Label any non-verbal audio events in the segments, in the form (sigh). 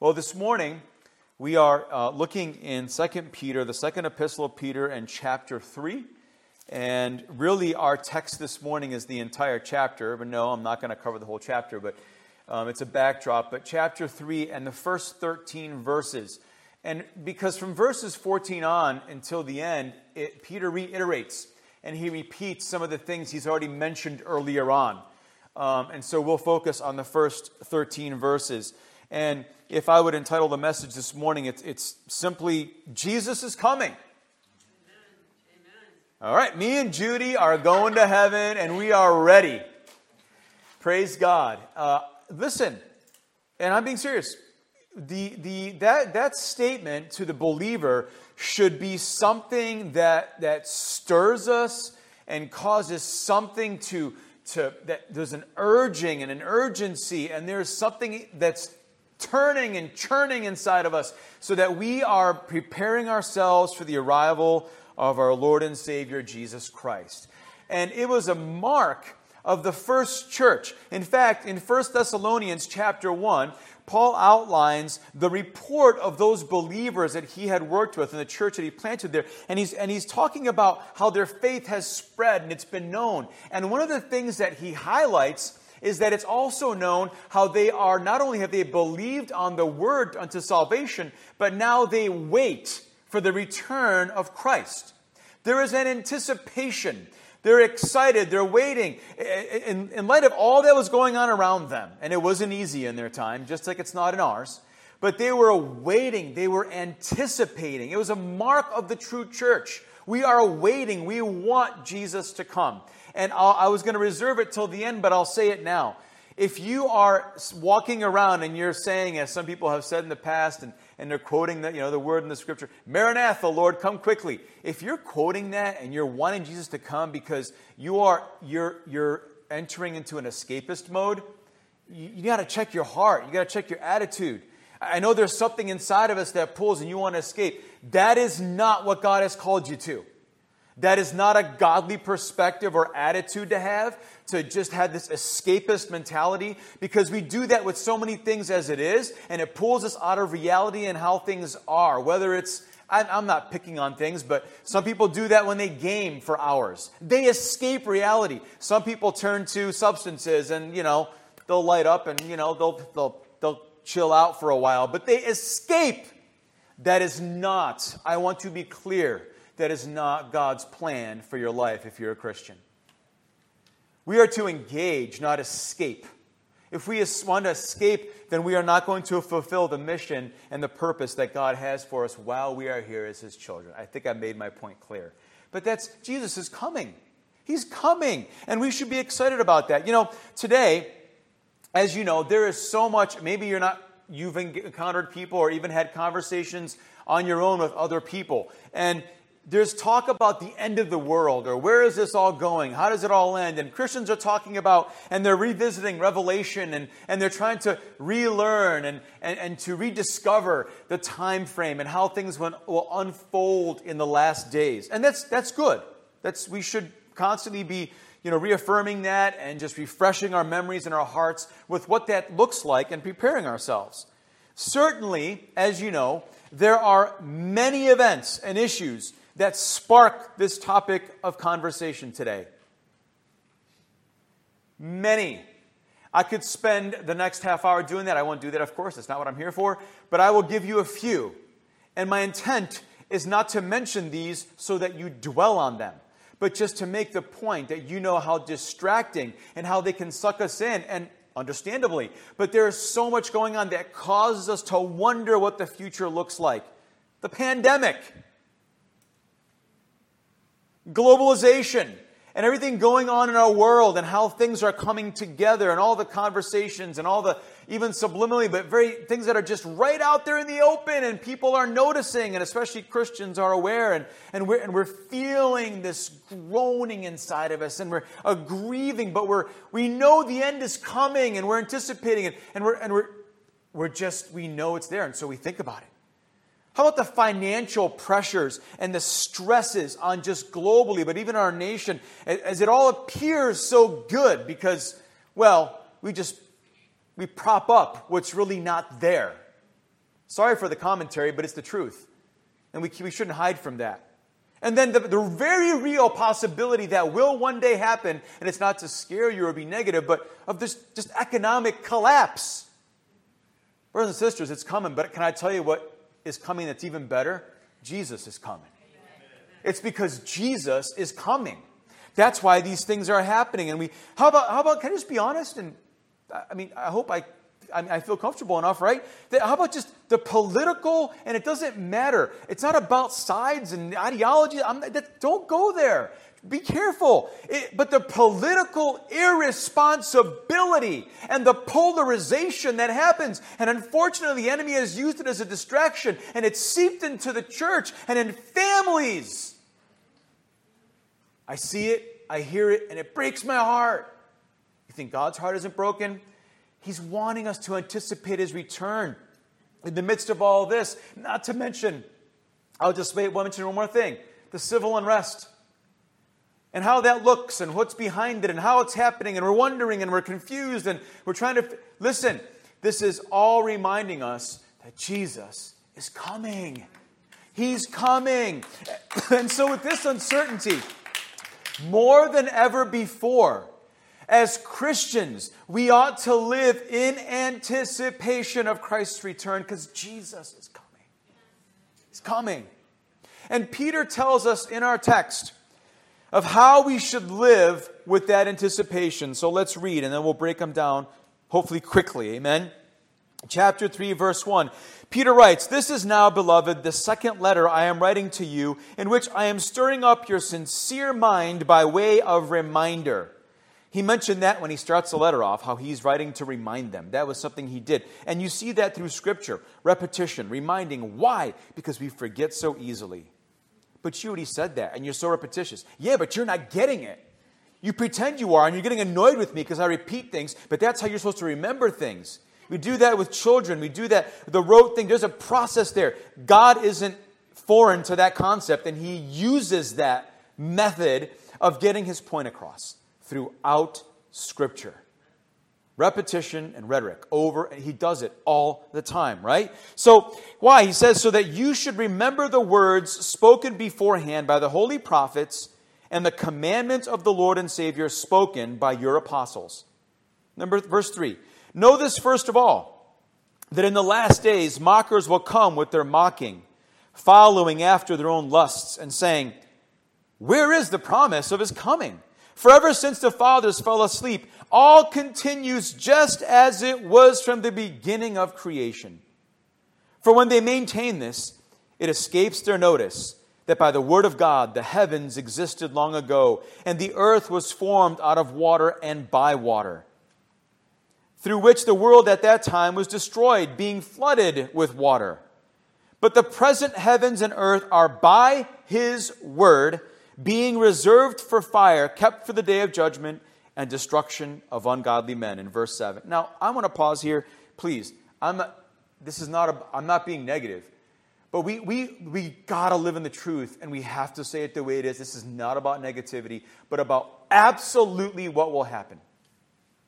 Well, this morning we are uh, looking in 2 Peter, the second epistle of Peter, and chapter 3. And really, our text this morning is the entire chapter. But no, I'm not going to cover the whole chapter, but um, it's a backdrop. But chapter 3 and the first 13 verses. And because from verses 14 on until the end, it, Peter reiterates and he repeats some of the things he's already mentioned earlier on. Um, and so we'll focus on the first 13 verses. And if I would entitle the message this morning, it's, it's simply Jesus is coming. All right, me and Judy are going to heaven and we are ready. Praise God. Uh, listen, and I'm being serious. The, the, that, that statement to the believer should be something that, that stirs us and causes something to, to that there's an urging and an urgency, and there's something that's turning and churning inside of us so that we are preparing ourselves for the arrival of our Lord and Savior Jesus Christ. And it was a mark of the first church. In fact, in 1 Thessalonians chapter 1, Paul outlines the report of those believers that he had worked with in the church that he planted there. And he's, and he's talking about how their faith has spread and it's been known. And one of the things that he highlights is that it's also known how they are not only have they believed on the word unto salvation, but now they wait for the return of Christ. There is an anticipation. They're excited. They're waiting. In, in, light of all that was going on around them, and it wasn't easy in their time, just like it's not in ours, but they were waiting. They were anticipating. It was a mark of the true church. We are waiting. We want Jesus to come. And I'll, i was going to reserve it till the end, but I'll say it now. If you are walking around and you're saying, as some people have said in the past, and, and they're quoting the, you know, the word in the scripture, Maranatha, Lord, come quickly. If you're quoting that and you're wanting Jesus to come because you are, you're, you're entering into an escapist mode, you, you got to check your heart. You got to check your attitude. I know there's something inside of us that pulls and you want to escape. That is not what God has called you to. That is not a godly perspective or attitude to have, to just have this escapist mentality, because we do that with so many things as it is, and it pulls us out of reality and how things are. Whether it's, I'm not picking on things, but some people do that when they game for hours. They escape reality. Some people turn to substances and, you know, they'll light up and, you know, they'll, they'll, they'll chill out for a while, but they escape. That is not, I want to be clear that is not God's plan for your life if you're a Christian. We are to engage, not escape. If we want to escape, then we are not going to fulfill the mission and the purpose that God has for us while we are here as His children. I think I made my point clear. But that's Jesus is coming. He's coming. And we should be excited about that. You know, today, as you know, there is so much, maybe you're not, you've encountered people or even had conversations on your own with other people. And there's talk about the end of the world or where is this all going? How does it all end? And Christians are talking about and they're revisiting Revelation and, and they're trying to relearn and, and, and to rediscover the time frame and how things will, will unfold in the last days. And that's, that's good. That's, we should constantly be you know, reaffirming that and just refreshing our memories and our hearts with what that looks like and preparing ourselves. Certainly, as you know, there are many events and issues that spark this topic of conversation today? Many. I could spend the next half hour doing that. I won't do that, of course. That's not what I'm here for. But I will give you a few. And my intent is not to mention these so that you dwell on them, but just to make the point that you know how distracting and how they can suck us in. And understandably, but there is so much going on that causes us to wonder what the future looks like. The pandemic globalization and everything going on in our world and how things are coming together and all the conversations and all the even subliminally but very things that are just right out there in the open and people are noticing and especially christians are aware and, and, we're, and we're feeling this groaning inside of us and we're grieving but we're we know the end is coming and we're anticipating it and we're and we're we're just we know it's there and so we think about it how about the financial pressures and the stresses on just globally, but even our nation, as it all appears so good because, well, we just we prop up what's really not there. Sorry for the commentary, but it's the truth. And we, we shouldn't hide from that. And then the, the very real possibility that will one day happen, and it's not to scare you or be negative, but of this just economic collapse. Brothers and sisters, it's coming, but can I tell you what is coming that's even better? Jesus is coming. It's because Jesus is coming. That's why these things are happening. And we, how about, how about, can I just be honest? And I mean, I hope I, I, feel comfortable enough, right? That, how about just the political, and it doesn't matter. It's not about sides and ideology. That, don't go there. Be careful. It, but the political irresponsibility and the polarization that happens, and unfortunately, the enemy has used it as a distraction, and it's seeped into the church and in families. I see it, I hear it, and it breaks my heart. You think God's heart isn't broken? He's wanting us to anticipate His return in the midst of all this. Not to mention, I'll just wait, mention one more thing the civil unrest and how that looks and what's behind it and how it's happening. And we're wondering and we're confused and we're trying to. Listen, this is all reminding us that Jesus is coming. He's coming. (coughs) And so, with this uncertainty, more than ever before, as Christians, we ought to live in anticipation of Christ's return because Jesus is coming. He's coming. And Peter tells us in our text of how we should live with that anticipation. So let's read and then we'll break them down, hopefully quickly. Amen. Chapter 3, verse 1. Peter writes, This is now, beloved, the second letter I am writing to you, in which I am stirring up your sincere mind by way of reminder. He mentioned that when he starts the letter off, how he's writing to remind them. That was something he did. And you see that through Scripture repetition, reminding. Why? Because we forget so easily. But you already said that, and you're so repetitious. Yeah, but you're not getting it. You pretend you are, and you're getting annoyed with me because I repeat things, but that's how you're supposed to remember things. We do that with children. We do that the rote thing. There's a process there. God isn't foreign to that concept, and He uses that method of getting His point across throughout Scripture. Repetition and rhetoric over, and He does it all the time, right? So, why? He says, so that you should remember the words spoken beforehand by the holy prophets and the commandments of the Lord and Savior spoken by your apostles. Number verse 3 Know this first of all, that in the last days mockers will come with their mocking, following after their own lusts, and saying, Where is the promise of his coming? For ever since the fathers fell asleep, all continues just as it was from the beginning of creation. For when they maintain this, it escapes their notice that by the word of God the heavens existed long ago, and the earth was formed out of water and by water through which the world at that time was destroyed, being flooded with water. But the present heavens and earth are by his word, being reserved for fire, kept for the day of judgment and destruction of ungodly men. In verse 7. Now, I want to pause here, please. I'm this is not, a, I'm not being negative. But we, we, we got to live in the truth, and we have to say it the way it is. This is not about negativity, but about absolutely what will happen.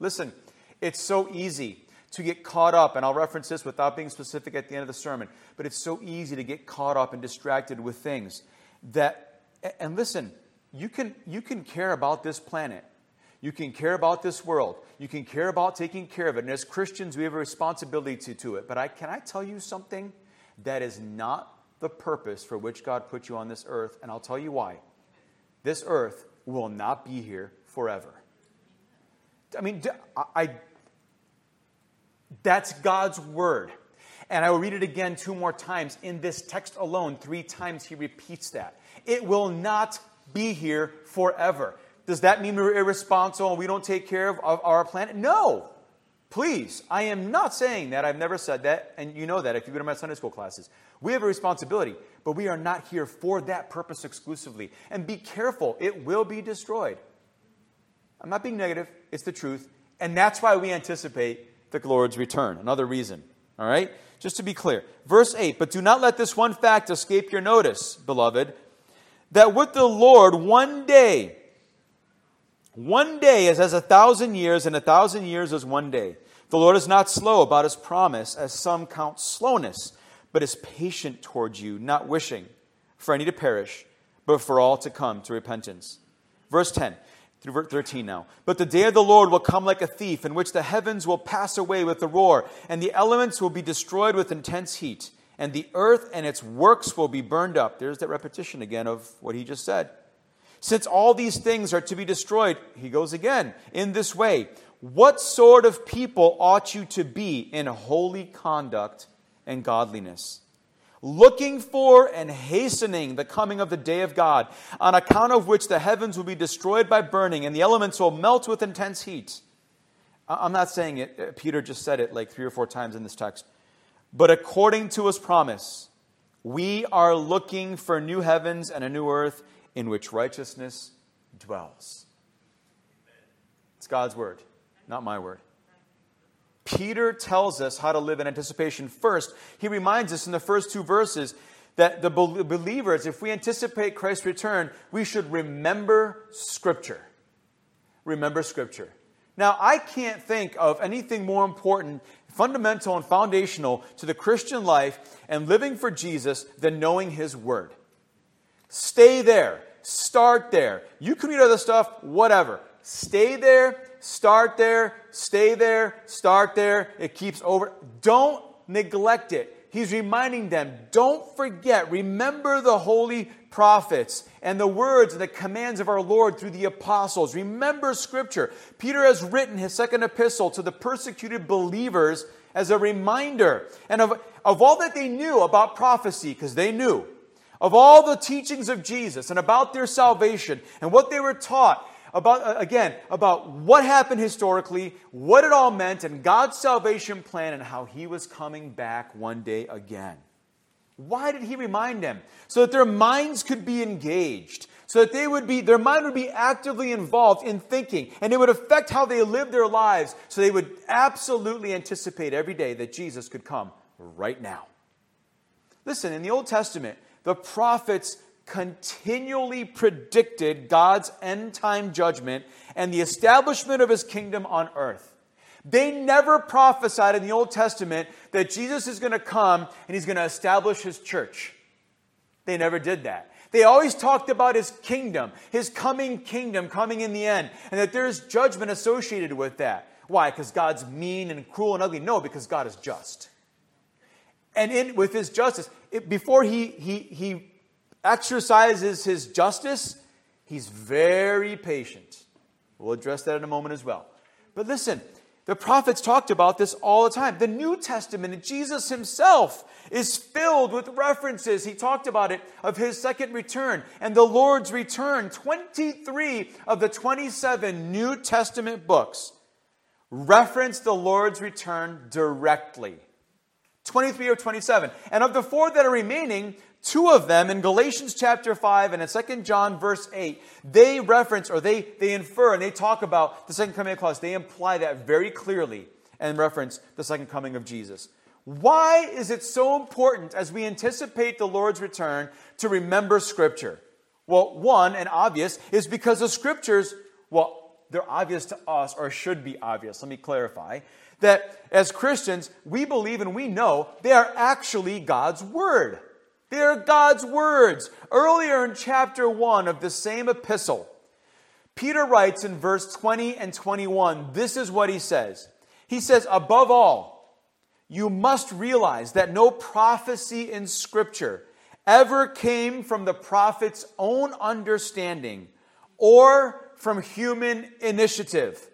Listen, it's so easy to get caught up, and I'll reference this without being specific at the end of the sermon, but it's so easy to get caught up and distracted with things that, and listen, you can, you can care about this planet. You can care about this world. You can care about taking care of it. And as Christians, we have a responsibility to, to it. But I, can I tell you something? That is not the purpose for which God put you on this earth. And I'll tell you why. This earth will not be here forever. I mean, I, that's God's word. And I will read it again two more times. In this text alone, three times he repeats that. It will not be here forever. Does that mean we're irresponsible and we don't take care of, our planet? No. Please, I am not saying that. I've never said that. And you know that if you've been in my Sunday school classes. We have a responsibility, but we are not here for that purpose exclusively. And be careful, it will be destroyed. I'm not being negative, it's the truth. And that's why we anticipate the Lord's return. Another reason. All right? Just to be clear. Verse 8 But do not let this one fact escape your notice, beloved, that with the Lord one day, one day is as a thousand years, and a thousand years as one day. The Lord is not slow about his promise, as some count slowness, but is patient towards you, not wishing for any to perish, but for all to come to repentance. Verse 10 through verse 13 now. But the day of the Lord will come like a thief, in which the heavens will pass away with a roar, and the elements will be destroyed with intense heat, and the earth and its works will be burned up. There's that repetition again of what he just said. Since all these things are to be destroyed, he goes again, in this way what sort of people ought you to be in holy conduct and godliness? Looking for and hastening the coming of the day of God, on account of which the heavens will be destroyed by burning and the elements will melt with intense heat. I'm not saying it, uh, Peter just said it like three or four times in this text. But according to his promise, we are looking for new heavens and a new earth in which righteousness dwells. It's God's word not my word. Peter tells us how to live in anticipation. First, he reminds us in the first two verses that the believers, if we anticipate Christ's return, we should remember Scripture. Remember Scripture. Now, I can't think of anything more important, fundamental, and foundational to the Christian life and living for Jesus than knowing His Word. Stay there. Start there. You can read other stuff, whatever. Stay there start there, stay there, start there. It keeps over. Don't neglect it. He's reminding them, don't forget, remember the holy prophets and the words and the commands of our Lord through the apostles. Remember Scripture. Peter has written his second epistle to the persecuted believers as a reminder and of, of all that they knew about prophecy, because they knew, of all the teachings of Jesus and about their salvation and what they were taught about, uh, again, about what happened historically, what it all meant, and God's salvation plan, and how He was coming back one day again. Why did He remind them? So that their minds could be engaged, so that they would be, their mind would be actively involved in thinking, and it would affect how they lived their lives, so they would absolutely anticipate every day that Jesus could come right now. Listen, in the Old Testament, the prophets continually predicted God's end time judgment and the establishment of his kingdom on earth. They never prophesied in the Old Testament that Jesus is going to come and he's going to establish his church. They never did that. They always talked about his kingdom, his coming kingdom coming in the end, and that there's judgment associated with that. Why? Because God's mean and cruel and ugly? No, because God is just. And in, with his justice, it, before he, he, he exercises his justice, he's very patient. We'll address that in a moment as well. But listen, the prophets talked about this all the time. The New Testament, Jesus himself is filled with references. He talked about it of his second return and the Lord's return. 23 of the 27 New Testament books reference the Lord's return directly. 23 or 27. And of the four that are remaining, two of them in Galatians chapter 5 and in 2 John verse 8, they reference or they, they infer and they talk about the second coming of Christ. They imply that very clearly and reference the second coming of Jesus. Why is it so important as we anticipate the Lord's return to remember Scripture? Well, one and obvious is because the Scriptures, well, they're obvious to us or should be obvious. Let me clarify that as Christians, we believe and we know they are actually God's Word. They are God's words. Earlier in chapter 1 of the same epistle, Peter writes in verse 20 and 21, this is what he says. He says, Above all, you must realize that no prophecy in Scripture ever came from the prophet's own understanding or from human initiative.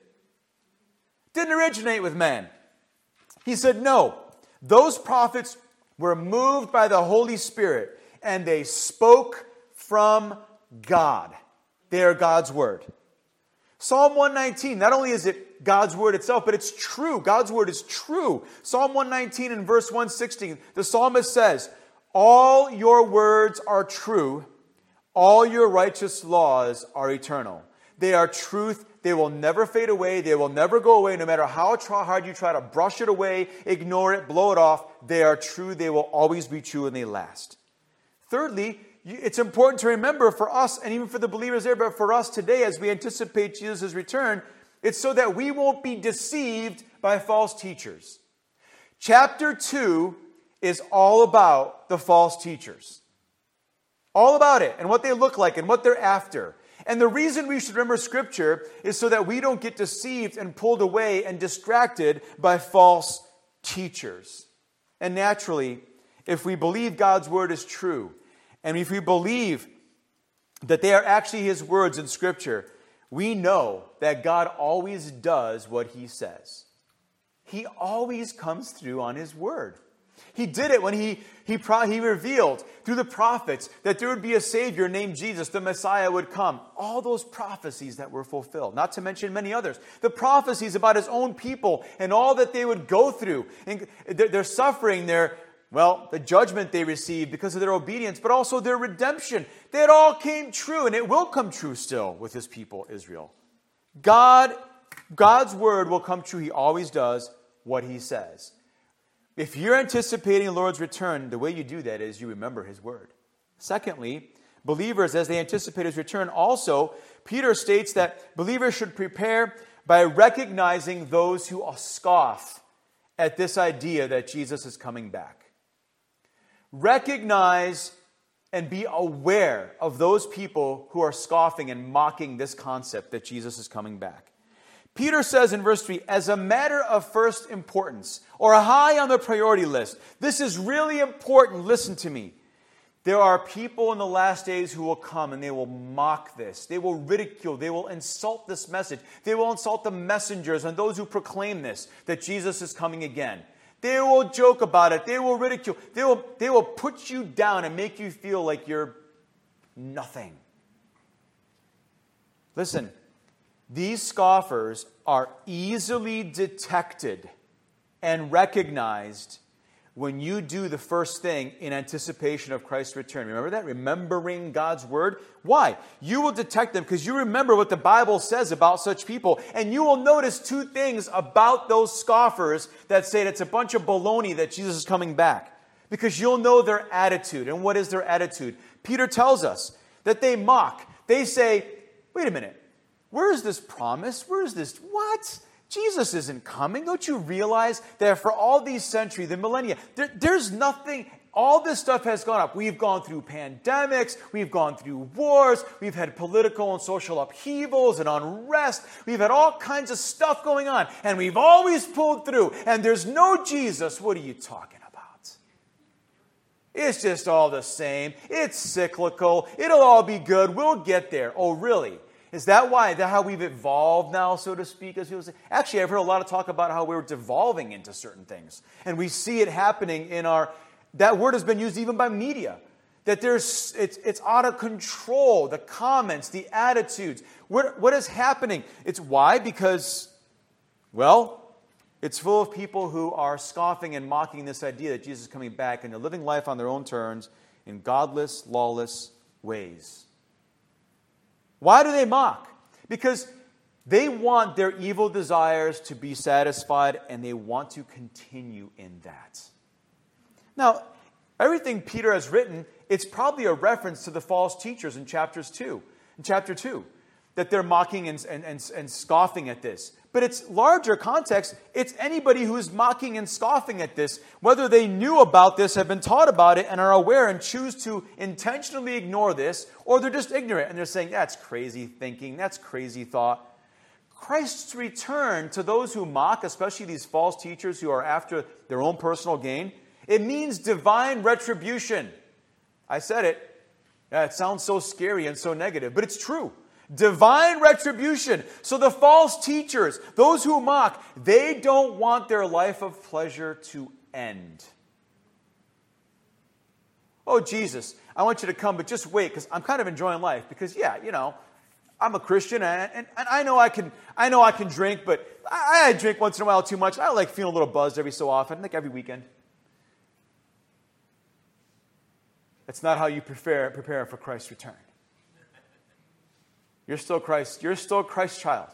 Didn't originate with man. He said, No, those prophets were moved by the Holy Spirit and they spoke from God. They are God's word. Psalm 119, not only is it God's word itself, but it's true. God's word is true. Psalm 119 and verse 116, the psalmist says, All your words are true, all your righteous laws are eternal. They are truth they will never fade away. They will never go away, no matter how hard you try to brush it away, ignore it, blow it off. They are true. They will always be true and they last. Thirdly, it's important to remember for us and even for the believers there, but for us today as we anticipate Jesus' return, it's so that we won't be deceived by false teachers. Chapter 2 is all about the false teachers. All about it and what they look like and what they're after. And the reason we should remember Scripture is so that we don't get deceived and pulled away and distracted by false teachers. And naturally, if we believe God's Word is true, and if we believe that they are actually His words in Scripture, we know that God always does what He says. He always comes through on His Word. He did it when he, he, pro- he revealed through the prophets that there would be a Savior named Jesus, the Messiah would come. All those prophecies that were fulfilled, not to mention many others. The prophecies about his own people and all that they would go through, and their suffering, their, well, the judgment they received because of their obedience, but also their redemption. That all came true, and it will come true still with his people, Israel. God, God's word will come true. He always does what he says. If you're anticipating the Lord's return, the way you do that is you remember his word. Secondly, believers, as they anticipate his return, also, Peter states that believers should prepare by recognizing those who scoff at this idea that Jesus is coming back. Recognize and be aware of those people who are scoffing and mocking this concept that Jesus is coming back. Peter says in verse 3 as a matter of first importance or high on the priority list, this is really important. Listen to me. There are people in the last days who will come and they will mock this. They will ridicule. They will insult this message. They will insult the messengers and those who proclaim this, that Jesus is coming again. They will joke about it. They will ridicule. They will, they will put you down and make you feel like you're nothing. Listen, these scoffers are easily detected and recognized when you do the first thing in anticipation of Christ's return. Remember that? Remembering God's word. Why? You will detect them because you remember what the Bible says about such people. And you will notice two things about those scoffers that say it's a bunch of baloney that Jesus is coming back. Because you'll know their attitude. And what is their attitude? Peter tells us that they mock. They say, wait a minute. Where is this promise? Where is this? What? Jesus isn't coming. Don't you realize that for all these centuries, the millennia, there, there's nothing, all this stuff has gone up. We've gone through pandemics, we've gone through wars, we've had political and social upheavals and unrest, we've had all kinds of stuff going on, and we've always pulled through, and there's no Jesus. What are you talking about? It's just all the same. It's cyclical. It'll all be good. We'll get there. Oh, really? Is that why? Is that how we've evolved now, so to speak? As people say? Actually, I've heard a lot of talk about how we're devolving into certain things. And we see it happening in our, that word has been used even by media. That there's, it's, it's out of control, the comments, the attitudes. What, what is happening? It's why? Because, well, it's full of people who are scoffing and mocking this idea that Jesus is coming back and they're living life on their own terms in godless, lawless ways. Why do they mock? Because they want their evil desires to be satisfied and they want to continue in that. Now, everything Peter has written, it's probably a reference to the false teachers in chapters 2. In chapter 2, that they're mocking and, and, and, and scoffing at this. But it's larger context. It's anybody who is mocking and scoffing at this, whether they knew about this, have been taught about it, and are aware and choose to intentionally ignore this, or they're just ignorant and they're saying, that's crazy thinking, that's crazy thought. Christ's return to those who mock, especially these false teachers who are after their own personal gain, it means divine retribution. I said it. Yeah, it sounds so scary and so negative, but it's true divine retribution. So the false teachers, those who mock, they don't want their life of pleasure to end. Oh, Jesus, I want you to come, but just wait because I'm kind of enjoying life. Because, yeah, you know, I'm a Christian and, and, and, I know I can I know I can drink, but I, I drink once in a while too much. I like feeling a little buzzed every so often, like every weekend. That's not how you prepare, prepare for Christ's return. You're still Christ. You're still Christ's child.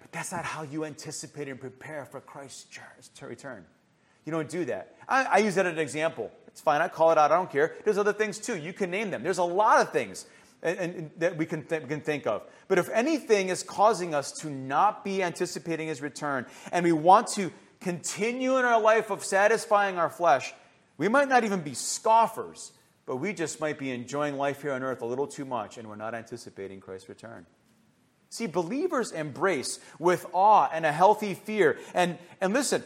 But that's not how you anticipate and prepare for Christ's to return. You don't do that. I, I use that as an example. It's fine. I call it out. I don't care. There's other things too. You can name them. There's a lot of things and, and, that we can, th- we can think of. But if anything is causing us to not be anticipating his return and we want to continue in our life of satisfying our flesh, We might not even be scoffers, but we just might be enjoying life here on earth a little too much and we're not anticipating Christ's return. See, believers embrace with awe and a healthy fear. And, and listen,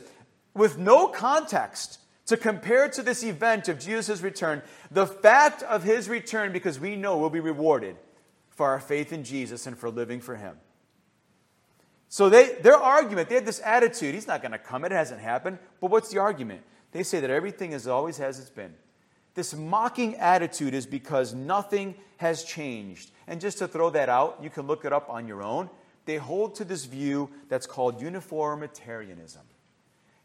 with no context to compare to this event of Jesus' return, the fact of his return, because we know we'll be rewarded for our faith in Jesus and for living for him. So they, their argument, they had this attitude, he's not going to come, it hasn't happened. But what's the argument? They say that everything is always has it's been. This mocking attitude is because nothing has changed. And just to throw that out, you can look it up on your own. They hold to this view that's called uniformitarianism.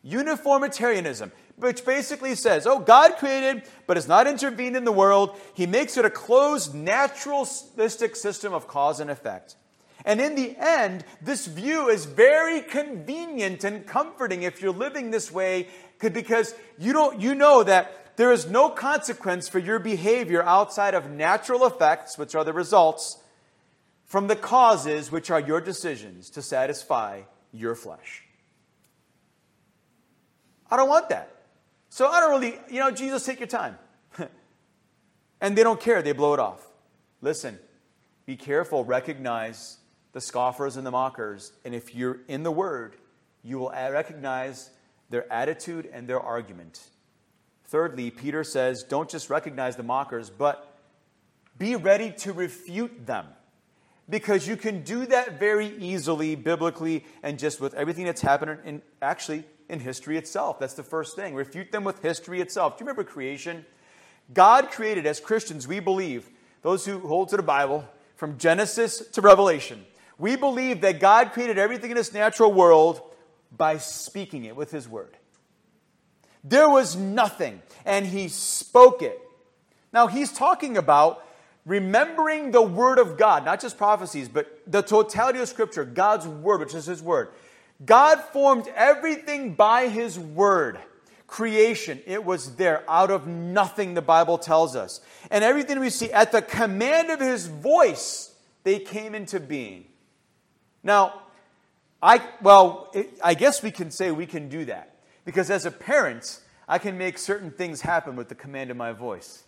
Uniformitarianism, which basically says, oh, God created, but has not intervened in the world. He makes it a closed, naturalistic system of cause and effect. And in the end, this view is very convenient and comforting if you're living this way because you, don't, you know that there is no consequence for your behavior outside of natural effects, which are the results, from the causes, which are your decisions to satisfy your flesh. I don't want that. So I don't really, you know, Jesus, take your time. (laughs) and they don't care, they blow it off. Listen, be careful, recognize the scoffers and the mockers. And if you're in the Word, you will recognize their attitude and their argument. Thirdly, Peter says, don't just recognize the mockers, but be ready to refute them. Because you can do that very easily, biblically, and just with everything that's happened in actually in history itself. That's the first thing. Refute them with history itself. Do you remember creation? God created, as Christians, we believe, those who hold to the Bible, from Genesis to Revelation, we believe that God created everything in this natural world by speaking it with His Word. There was nothing, and He spoke it. Now, He's talking about remembering the Word of God, not just prophecies, but the totality of Scripture, God's Word, which is His Word. God formed everything by His Word. Creation, it was there out of nothing, the Bible tells us. And everything we see, at the command of His voice, they came into being. Now, I, well, it, I guess we can say we can do that. Because as a parent, I can make certain things happen with the command of my voice.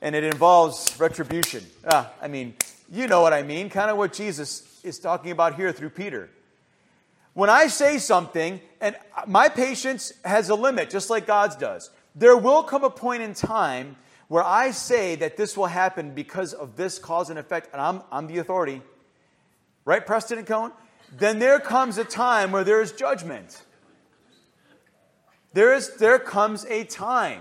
And it involves retribution. Ah, I mean, you know what I mean, kind of what Jesus is talking about here through Peter. When I say something, and my patience has a limit, just like God's does, there will come a point in time where I say that this will happen because of this cause and effect, and I'm, I'm the authority. Right, Preston and Cone? Then there comes a time where there is judgment. There, is, there comes a time.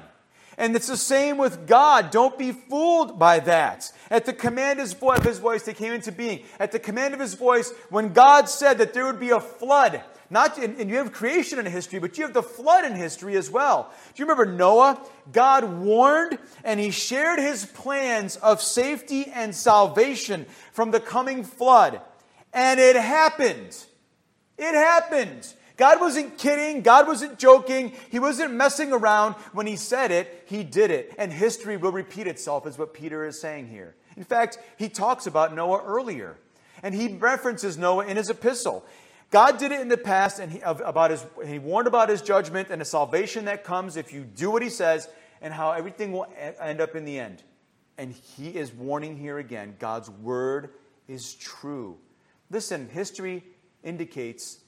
And it's the same with God. Don't be fooled by that. At the command of his voice, they came into being. At the command of his voice, when God said that there would be a flood, not and you have creation in history, but you have the flood in history as well. Do you remember Noah? God warned and he shared his plans of safety and salvation from the coming flood. And it happened. It happened. God wasn't kidding. God wasn't joking. He wasn't messing around. When he said it, he did it. And history will repeat itself, is what Peter is saying here. In fact, he talks about Noah earlier. And he references Noah in his epistle. God did it in the past, and he, about his, he warned about his judgment and the salvation that comes if you do what he says, and how everything will end up in the end. And he is warning here again God's word is true. Listen, history indicates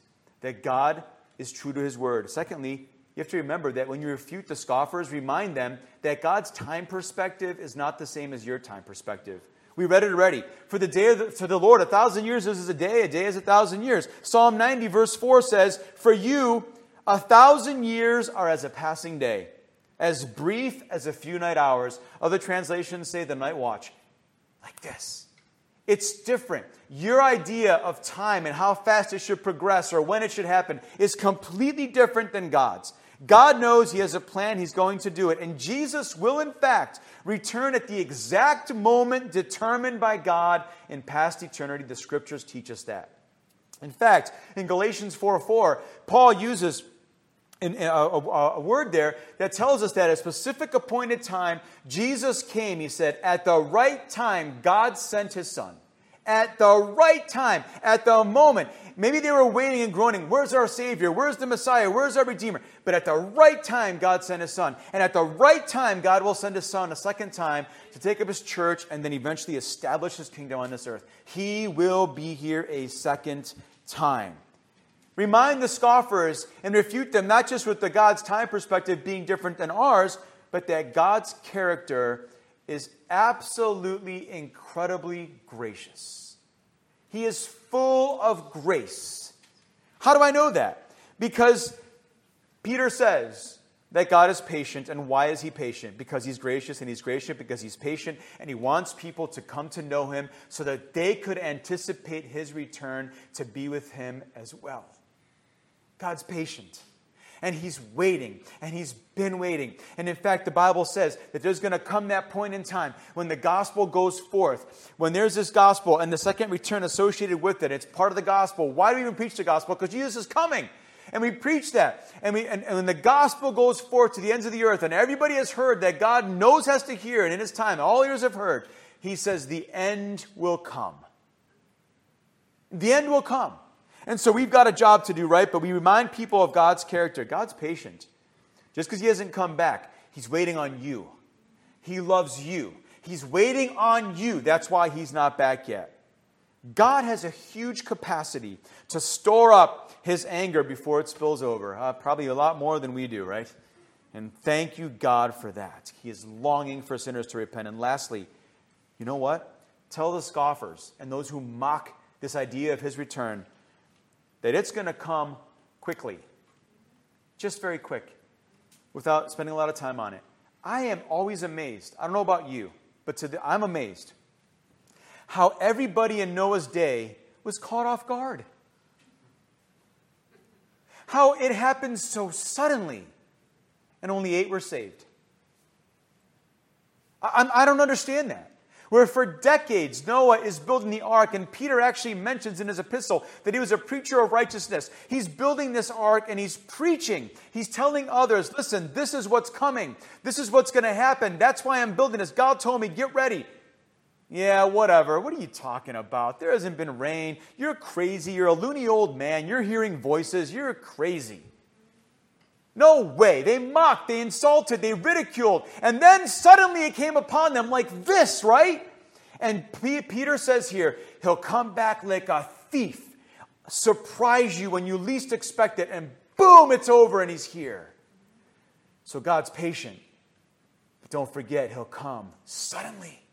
that God is true to his word. Secondly, you have to remember that when you refute the scoffers, remind them that God's time perspective is not the same as your time perspective. We read it already. For the day of the, for the Lord, a thousand years is as a day, a day is a thousand years. Psalm 90, verse 4 says, For you, a thousand years are as a passing day, as brief as a few night hours. Other translations say the night watch. Like this. It's different. Your idea of time and how fast it should progress or when it should happen is completely different than God's. God knows He has a plan, He's going to do it. And Jesus will, in fact, return at the exact moment determined by God in past eternity. The scriptures teach us that. In fact, in Galatians 4 4, Paul uses Uh, a, a, a, word there that tells us that at a specific appointed time, Jesus came, he said, at the right time, God sent his son. at the right time, at the moment. Maybe they were waiting and groaning, Where's our Savior? Where's the Messiah? Where's our Redeemer? But at the right time, God sent His Son. And at the right time, God will send His Son a second time to take up His church and then eventually establish His kingdom on this earth. He will be here a second time. Remind the scoffers and refute them not just with the God's time perspective being different than ours, but that God's character is absolutely incredibly gracious. He is full of grace. How do I know that? Because Peter says that God is patient. And why is he patient? Because he's gracious, and he's gracious because he's patient, and he wants people to come to know him so that they could anticipate his return to be with him as well. God's patient and he's waiting, and he's been waiting. And in fact, the Bible says that there's going to come that point in time when the gospel goes forth. When there's this gospel and the second return associated with it, it's part of the gospel. Why do we even preach the gospel? Because Jesus is coming. And we preach that. And, we, and, and when the gospel goes forth to the ends of the earth, and everybody has heard that God knows has to hear, and in his time, all ears have heard, he says, the end will come. The end will come. And so we've got a job to do, right? But we remind people of God's character. God's patient. Just because He hasn't come back, He's waiting on you. He loves you. He's waiting on you. That's why He's not back yet. God has a huge capacity to store up His anger before it spills over. Uh, probably a lot more than we do, right? And thank you, God, for that. He is longing for sinners to repent. And lastly, you know what? Tell the scoffers and those who mock this idea of His return that it's going to come quickly, just very quick, without spending a lot of time on it. I am always amazed. I don't know about you, but the, I'm amazed how everybody in Noah's day was caught off guard. How it happened so suddenly, and only eight were saved. I, I don't understand that where for decades Noah is building the ark, and Peter actually mentions in his epistle that he was a preacher of righteousness. He's building this ark and he's preaching. He's telling others, listen, this is what's coming. This is what's going to happen. That's why I'm building this. God told me, get ready. Yeah, whatever. What are you talking about? There hasn't been rain. You're crazy. You're a loony old man. You're hearing voices. You're crazy. No way. They mocked, they insulted, they ridiculed. And then suddenly it came upon them like this, right? And Peter says here, he'll come back like a thief, surprise you when you least expect it, and boom, it's over and he's here. So God's patient. But don't forget, he'll come suddenly.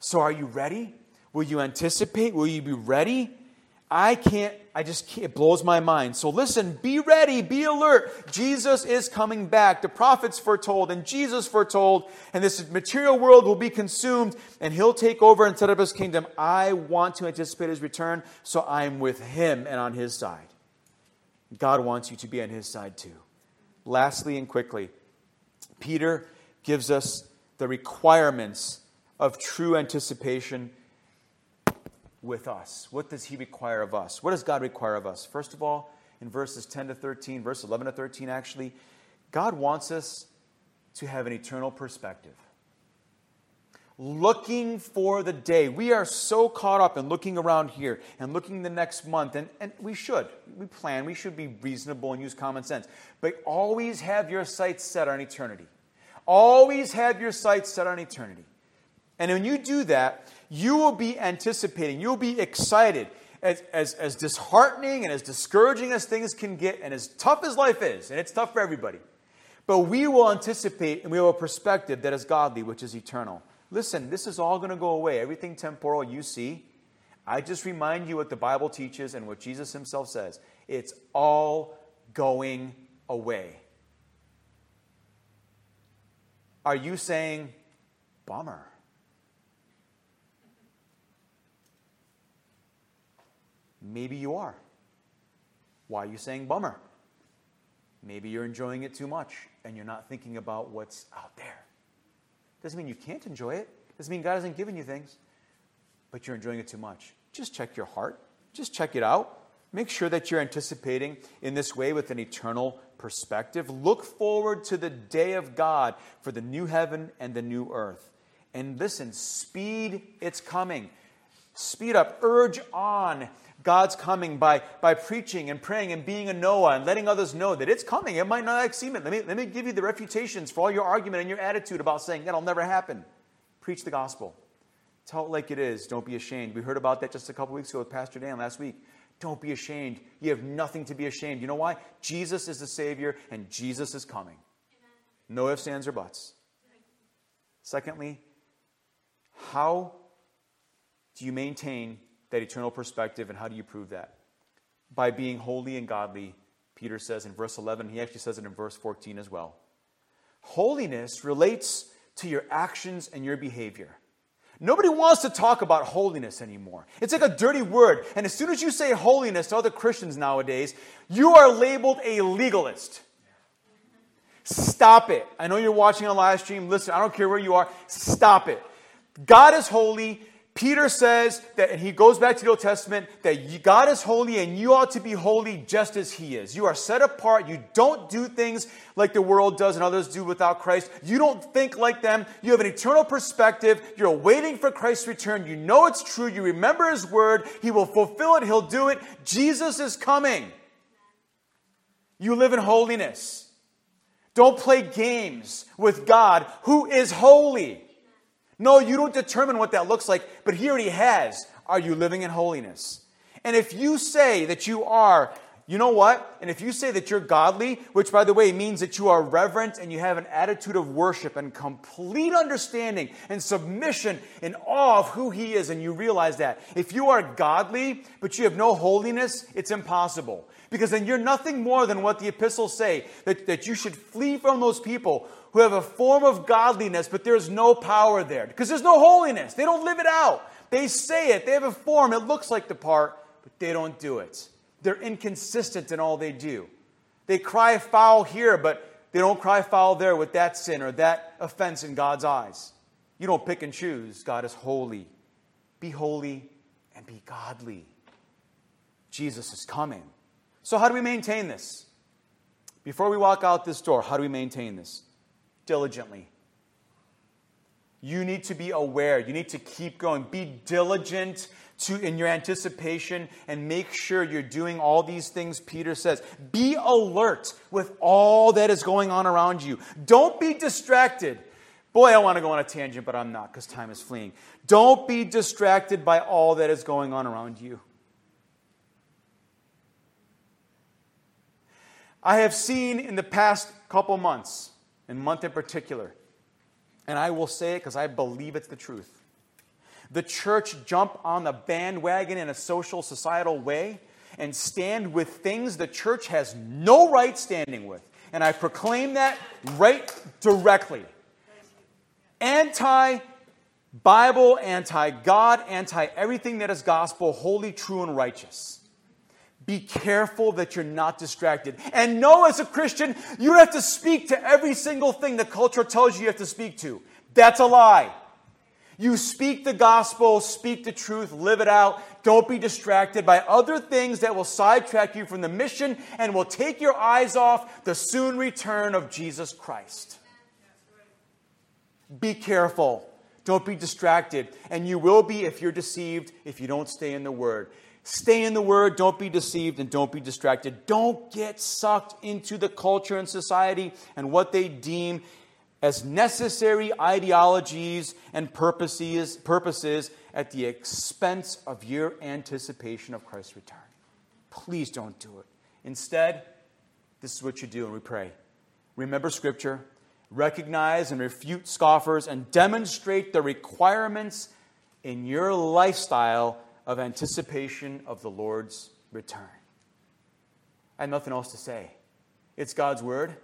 So are you ready? Will you anticipate? Will you be ready? I can't, I just can't, it blows my mind. So listen, be ready, be alert. Jesus is coming back. The prophets foretold and Jesus foretold, and this material world will be consumed and he'll take over and set up his kingdom. I want to anticipate his return, so I'm with him and on his side. God wants you to be on his side too. Lastly and quickly, Peter gives us the requirements of true anticipation with us? What does He require of us? What does God require of us? First of all, in verses 10 to 13, verse 11 to 13, actually, God wants us to have an eternal perspective. Looking for the day. We are so caught up in looking around here and looking the next month, and, and we should. We plan, we should be reasonable and use common sense. But always have your sights set on eternity. Always have your sights set on eternity. And when you do that, you will be anticipating, you'll be excited. As, as, as disheartening and as discouraging as things can get, and as tough as life is, and it's tough for everybody, but we will anticipate and we have a perspective that is godly, which is eternal. Listen, this is all going to go away. Everything temporal you see, I just remind you what the Bible teaches and what Jesus himself says. It's all going away. Are you saying, bummer? Maybe you are. Why are you saying bummer? Maybe you're enjoying it too much and you're not thinking about what's out there. Doesn't mean you can't enjoy it. Doesn't mean God hasn't given you things, but you're enjoying it too much. Just check your heart. Just check it out. Make sure that you're anticipating in this way with an eternal perspective. Look forward to the day of God for the new heaven and the new earth. And listen, speed its coming. Speed up, urge on God's coming by, by preaching and praying and being a Noah and letting others know that it's coming. It might not seem it. Let me, let me give you the refutations for all your argument and your attitude about saying that'll never happen. Preach the gospel. Tell it like it is. Don't be ashamed. We heard about that just a couple weeks ago with Pastor Dan last week. Don't be ashamed. You have nothing to be ashamed. You know why? Jesus is the Savior and Jesus is coming. No ifs, ands, or buts. Secondly, how do you maintain that eternal perspective, and how do you prove that? By being holy and godly, Peter says in verse 11. He actually says it in verse 14 as well. Holiness relates to your actions and your behavior. Nobody wants to talk about holiness anymore. It's like a dirty word. And as soon as you say holiness to other Christians nowadays, you are labeled a legalist. Stop it. I know you're watching a live stream. Listen, I don't care where you are. Stop it. God is holy. Peter says that, and he goes back to the Old Testament, that God is holy and you ought to be holy just as he is. You are set apart. You don't do things like the world does and others do without Christ. You don't think like them. You have an eternal perspective. You're waiting for Christ's return. You know it's true. You remember his word. He will fulfill it. He'll do it. Jesus is coming. You live in holiness. Don't play games with God who is holy. No, you don't determine what that looks like, but He already has. Are you living in holiness? And if you say that you are, you know what? And if you say that you're godly, which by the way means that you are reverent and you have an attitude of worship and complete understanding and submission and awe of who He is, and you realize that, if you are godly but you have no holiness, it's impossible. Because then you're nothing more than what the epistles say that, that you should flee from those people who have a form of godliness, but there's no power there because there's no holiness. They don't live it out. They say it, they have a form, it looks like the part, but they don't do it. They're inconsistent in all they do. They cry foul here, but they don't cry foul there with that sin or that offense in God's eyes. You don't pick and choose. God is holy. Be holy and be godly. Jesus is coming. So, how do we maintain this? Before we walk out this door, how do we maintain this? Diligently. You need to be aware. You need to keep going. Be diligent to, in your anticipation and make sure you're doing all these things Peter says. Be alert with all that is going on around you. Don't be distracted. Boy, I want to go on a tangent, but I'm not because time is fleeing. Don't be distracted by all that is going on around you. I have seen in the past couple months and month in particular. And I will say it because I believe it's the truth. The church jump on the bandwagon in a social, societal way and stand with things the church has no right standing with. And I proclaim that right directly. Anti Bible, anti God, anti everything that is gospel, holy, true, and righteous. Be careful that you're not distracted. And know as a Christian, you have to speak to every single thing the culture tells you you have to speak to. That's a lie. You speak the gospel, speak the truth, live it out. Don't be distracted by other things that will sidetrack you from the mission and will take your eyes off the soon return of Jesus Christ. Be careful. Don't be distracted. And you will be if you're deceived if you don't stay in the Word. Stay in the Word. Don't be deceived and don't be distracted. Don't get sucked into the culture and society and what they deem as necessary ideologies and purposes, purposes at the expense of your anticipation of Christ's return. Please don't do it. Instead, this is what you do, and we pray. Remember Scripture, recognize and refute scoffers, and demonstrate the requirements in your lifestyle of anticipation of the Lord's return. I have nothing else to say. It's God's word.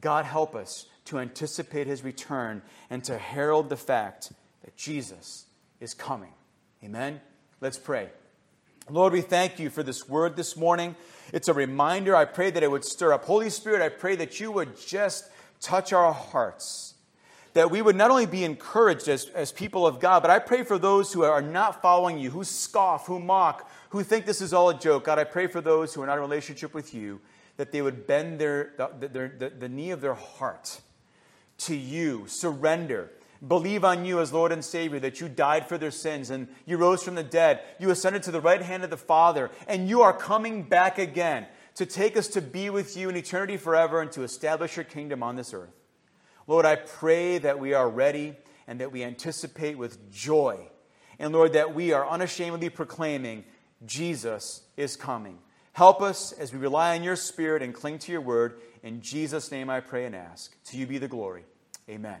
God help us to anticipate his return and to herald the fact that Jesus is coming. Amen. Let's pray. Lord, we thank you for this word this morning. It's a reminder. I pray that it would stir up. Holy Spirit, I pray that you would just touch our hearts that we would not only be encouraged as, as people of God, but I pray for those who are not following you, who scoff, who mock, who think this is all a joke. God, I pray for those who are not in relationship with you, that they would bend their, the, their, the, the knee of their heart to you, surrender, believe on you as Lord and Savior, that you died for their sins and you rose from the dead, you ascended to the right hand of the Father, and you are coming back again to take us to be with you in eternity forever and to establish your kingdom on this earth. Lord, I pray that we are ready and that we anticipate with joy. And Lord, that we are unashamedly proclaiming Jesus is coming. Help us as we rely on your Spirit and cling to your word. In Jesus' name I pray and ask. To you be the glory. Amen.